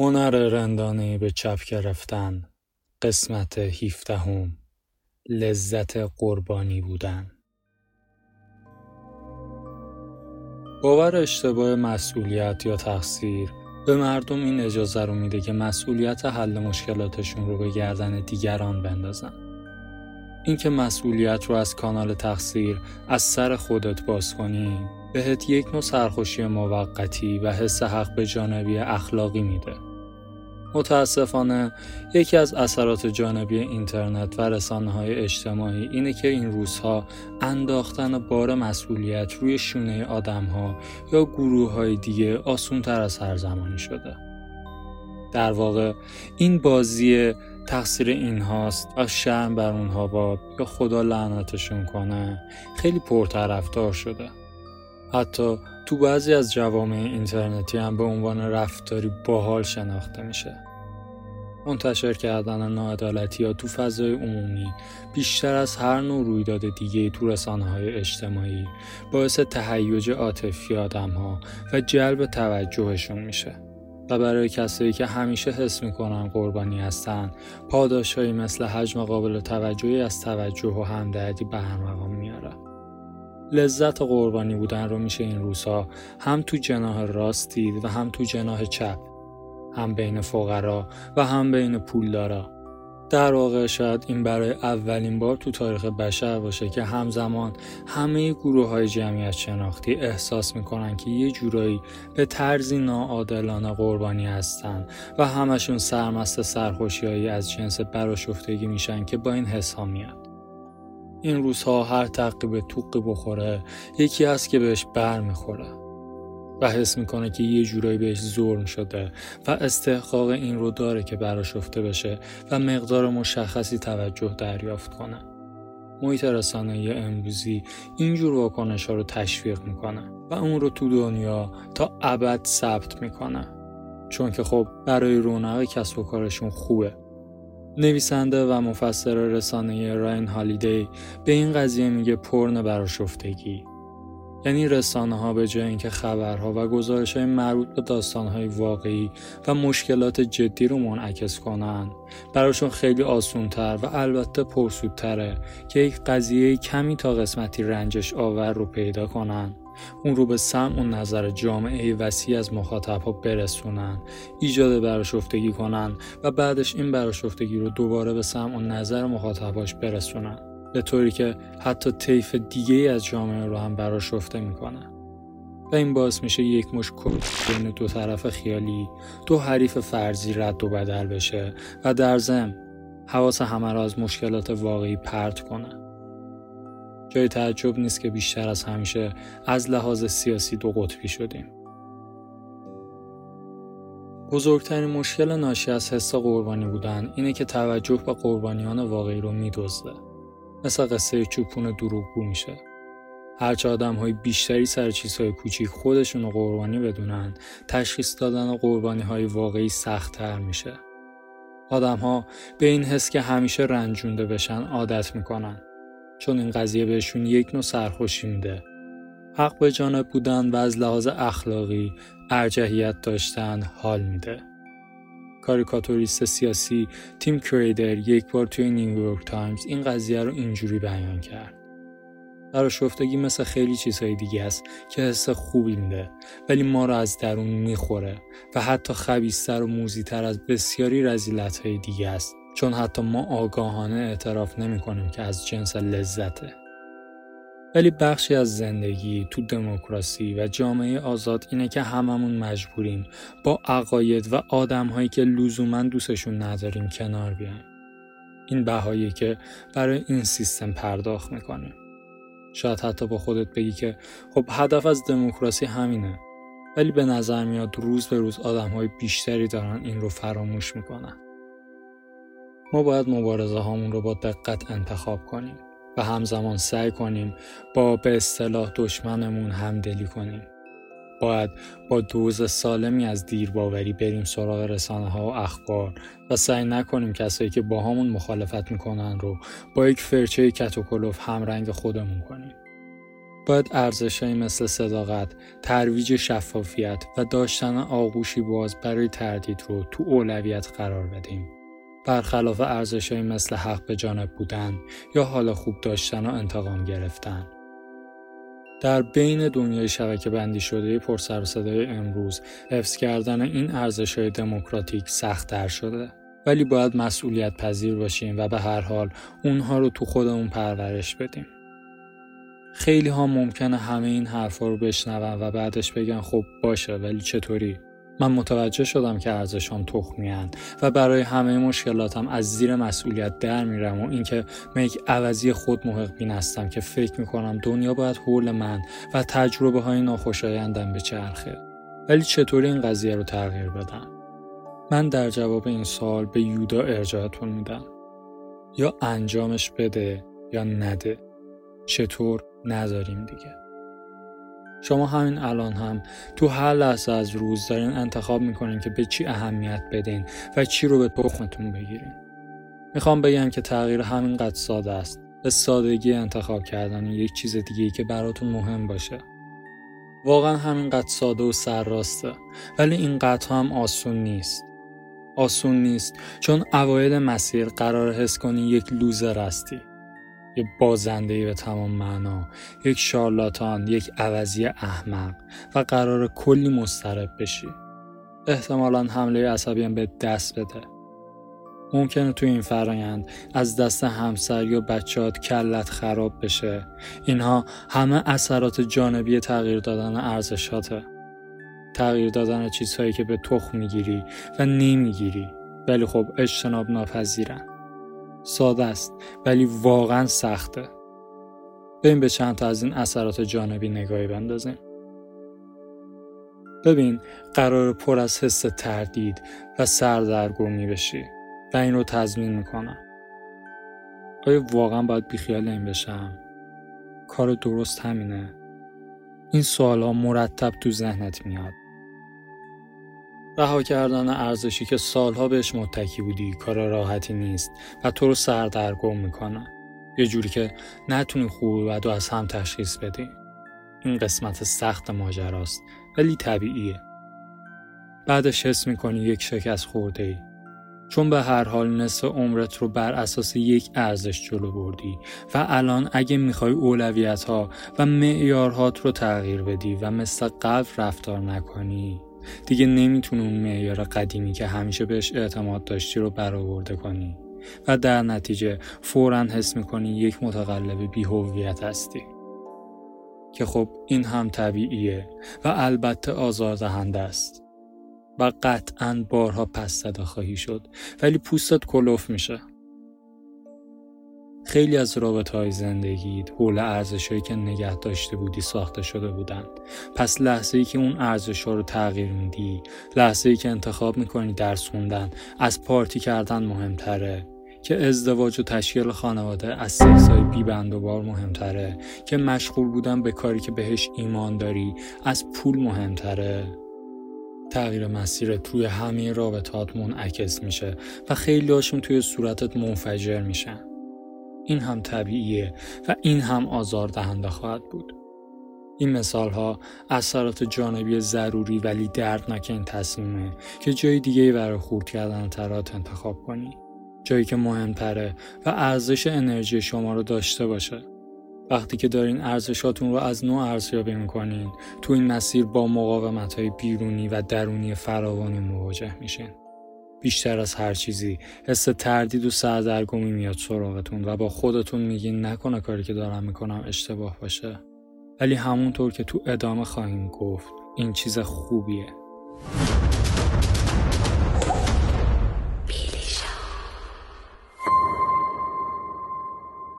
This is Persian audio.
هنر رندانه به چپ گرفتن قسمت هیفتهم لذت قربانی بودن. باور اشتباه مسئولیت یا تقصیر به مردم این اجازه رو میده که مسئولیت حل مشکلاتشون رو به گردن دیگران بندازن. اینکه مسئولیت رو از کانال تقصیر از سر خودت باز کنی بهت یک نوع سرخوشی موقتی و حس حق به جانبی اخلاقی میده. متاسفانه یکی از اثرات جانبی اینترنت و رسانه های اجتماعی اینه که این روزها انداختن بار مسئولیت روی شونه آدم ها یا گروه های دیگه آسون تر از هر زمانی شده. در واقع این بازی تقصیر این هاست و شرم بر اونها باد یا خدا لعنتشون کنه خیلی پرطرفدار شده. حتی تو بعضی از جوامع اینترنتی هم به عنوان رفتاری باحال شناخته میشه. منتشر کردن ناعدالتی یا تو فضای عمومی بیشتر از هر نوع رویداد دیگه تو رسانه های اجتماعی باعث تهیج عاطفی آدم ها و جلب توجهشون میشه و برای کسایی که همیشه حس می‌کنن قربانی هستن پاداشهایی مثل حجم قابل توجهی از توجه و همدردی به مقام میاره لذت قربانی بودن رو میشه این روزها. هم تو جناح راست دید و هم تو جناح چپ. هم بین فقرا و هم بین پولدارا. در واقع شاید این برای اولین بار تو تاریخ بشر باشه که همزمان همه گروه های جمعیت شناختی احساس می‌کنن که یه جورایی به طرزی ناعادلانه قربانی هستن و همشون سرمست سرخوشیهایی از جنس براشفتگی میشن که با این حس میاد. این روزها هر تقی به توقی بخوره یکی هست که بهش بر می‌خوره و حس می‌کنه که یه جورایی بهش ظلم شده و استحقاق این رو داره که براشفته بشه و مقدار مشخصی توجه دریافت کنه. محیط رسانه امروزی اینجور واکنش ها رو تشویق می‌کنه و اون رو تو دنیا تا ابد ثبت می‌کنه چون که خب برای رونق کسب و کارشون خوبه نویسنده و مفسر رسانه راین هالیدی به این قضیه میگه پرن براشفتگی. یعنی رسانه ها به جای اینکه خبرها و گزارش های مربوط به داستان های واقعی و مشکلات جدی رو منعکس کنن براشون خیلی آسونتر و البته پرسودتره که یک قضیه کمی تا قسمتی رنجش آور رو پیدا کنن. اون رو به سمع و نظر جامعه وسیع از مخاطب ها برسونن ایجاد براشفتگی کنن و بعدش این براشفتگی رو دوباره به سمع و نظر مخاطباش برسونن. به طوری که حتی طیف دیگه از جامعه رو هم براشفته می‌کنن و این باعث میشه یک مش بین دو طرف خیالی دو حریف فرضی رد و بدل بشه و در ضمن حواس همه را از مشکلات واقعی پرت کنه. جای تعجب نیست که بیشتر از همیشه از لحاظ سیاسی دو قطبی شدیم. بزرگترین مشکل ناشی از حس قربانی بودن اینه که توجه به قربانیان واقعی رو میدزده. مثل قصه چوپون دروغگو میشه. هرچه آدم های بیشتری سر چیزهای کوچیک خودشون رو قربانی بدونن تشخیص دادن قربانی های واقعی سختتر میشه. آدم ها به این حس که همیشه رنجونده بشن عادت می‌کنن. چون این قضیه بهشون یک نوع سرخوشی میده. حق به جانب بودن و از لحاظ اخلاقی ارجحیت داشتن حال میده. کاریکاتوریست سیاسی تیم کریدر یک بار توی نیویورک تایمز این قضیه رو اینجوری بیان کرد. آشفتگی مثل خیلی چیزهای دیگه است که حس خوبی میده ولی ما رو از درون می‌خوره و حتی خبیث‌تر و موذی‌تر از بسیاری رذیلت های دیگه است چون حتی ما آگاهانه اعتراف نمی کنیم که از جنس لذته. ولی بخشی از زندگی تو دموکراسی و جامعه آزاد اینه که هممون مجبوریم با عقاید و آدمهایی که لزوما دوستشون نداریم کنار بیایم. این بهایی که برای این سیستم پرداخت می‌کنیم. شاید حتی با خودت بگی که خب هدف از دموکراسی همینه. ولی به نظر میاد روز به روز آدم های بیشتری دارن این رو فراموش می‌کنن. ما باید مبارزه هامون رو با دقت انتخاب کنیم و همزمان سعی کنیم با به اصطلاح دشمنمون همدلی کنیم. باید با دوز سالمی از دیرباوری بریم سراغ رسانه ها و اخبار و سعی نکنیم کسایی که با همون مخالفت می‌کنن رو با یک فرچه کت و کلوف همرنگ خودمون کنیم. باید ارزشهایی مثل صداقت، ترویج شفافیت و داشتن آغوشی باز برای تردید رو تو اولویت قرار بدیم. برخلاف ارزشهایی مثل حق به جانب بودن یا حال خوب داشتن و انتقام گرفتن. در بین دنیای شبکه بندی شده پرسر صدای امروز حفظ کردن این ارزش های دموکراتیک سختتر شده ولی باید مسئولیت پذیر باشیم و به هر حال اونها رو تو خودمون پرورش بدیم. خیلی ها ممکنه همه این حرفا رو بشنون و بعدش بگن خب باشه ولی چطوری؟ من متوجه شدم که ارزشام تخمیان و برای همه مشکلاتم از زیر مسئولیت در میرم و اینکه من یک عوضی خود محق بین هستم که فکر می‌کنم دنیا باید حول من و تجربه های ناخوشایندم به چرخه ولی چطوری این قضیه رو تغییر بدم؟ من در جواب این سوال به یودا ارجاعتون میدم. یا انجامش بده یا نده. چطور؟ نداریم دیگه. شما همین الان هم تو هر لحظه از روز دارین انتخاب می‌کنین که به چی اهمیت بدین و چی رو به تخمتون بگیرین. می‌خوام بگم که تغییر همینقدر ساده است. به سادگی انتخاب کردن یک چیز دیگه که براتون مهم باشه. واقعا همینقدر ساده و سرراسته. ولی اینقدر هم آسون نیست. آسون نیست. چون اوایل مسیر قرار حس کنی یک لوزر هستی. یک بازنده به تمام معنا یک شارلاتان یک عوضی احمق و قرار کلی مسترب بشی. احتمالا حمله عصبی هم به دست بده. ممکنه تو این فرایند از دست همسر یا بچهات کلت خراب بشه. اینها همه اثرات جانبی تغییر دادن ارزشاته. تغییر دادن چیزهایی که به تخم می‌گیری و نمی‌گیری. ولی خب اجتناب ناپذیرن. ساده است ولی واقعا سخته بریم به چند تا از این اثرات جانبی نگاهی بندازیم ببین قرار پر از حس تردید و سردرگمی بشی و این رو تضمین می‌کنم آیا واقعا باید بیخیال این بشم؟ کار درست همینه؟ این سوال ها مرتب تو ذهنت میاد رها کردن ارزشی که سالها بهش متکی بودی کار راحتی نیست و تو رو سردرگم می‌کنه یه جوری که نتونی خوب و از هم تشخیص بدی. این قسمت سخت ماجراست ولی طبیعیه. بعدش حس می‌کنی یک شکست خورده ای چون به هر حال نصف عمرت رو بر اساس یک ارزش جلو بردی و الان اگه می‌خوای اولویت ها و معیارهات رو تغییر بدی و مثل قبل رفتار نکنی دیگه نمی‌تونی اون معیار قدیمی که همیشه بهش اعتماد داشتی رو برآورده کنی. و در نتیجه فورا حس می‌کنی یک متقلب بیهویت هستی. که خب این هم طبیعیه و البته آزاردهنده است. و قطعا بارها پس صدا خواهی شد ولی پوستت کلوف میشه. خیلی از رابطه های زندگیت حول ارزش هایی که نگه داشته بودی ساخته شده بودند. پس لحظه ای که اون ارزش ها رو تغییر میدی، لحظه ای که انتخاب می‌کنی درس خوندن از پارتی کردن مهمتره، که ازدواج و تشکیل خانواده از سکس های بی بند و بار مهمتره. که مشغول بودن به کاری که بهش ایمان داری از پول مهمتره. تغییر مسیر توی همه رابطات منعکس میشه و خیلی هاشون توی صورتت منفجر میشن. این هم طبیعیه و این هم آزار دهنده خواهد بود. این مثال ها اثرات جانبی ضروری ولی دردناک این تصمیمه که جای دیگه برای خورد کردن ترات انتخاب کنی. جایی که مهمتره و ارزش انرژی شما رو داشته باشه. وقتی که دارین ارزشاتون رو از نوع ارزیابی می‌کنین تو این مسیر با مقاومت های بیرونی و درونی فراوانی مواجه میشین. بیشتر از هر چیزی. حس تردید و سردرگمی میاد سراغتون و با خودتون میگین نکنه کاری که دارم می‌کنم اشتباه باشه. ولی همونطور که تو ادامه خواهیم گفت این چیز خوبیه.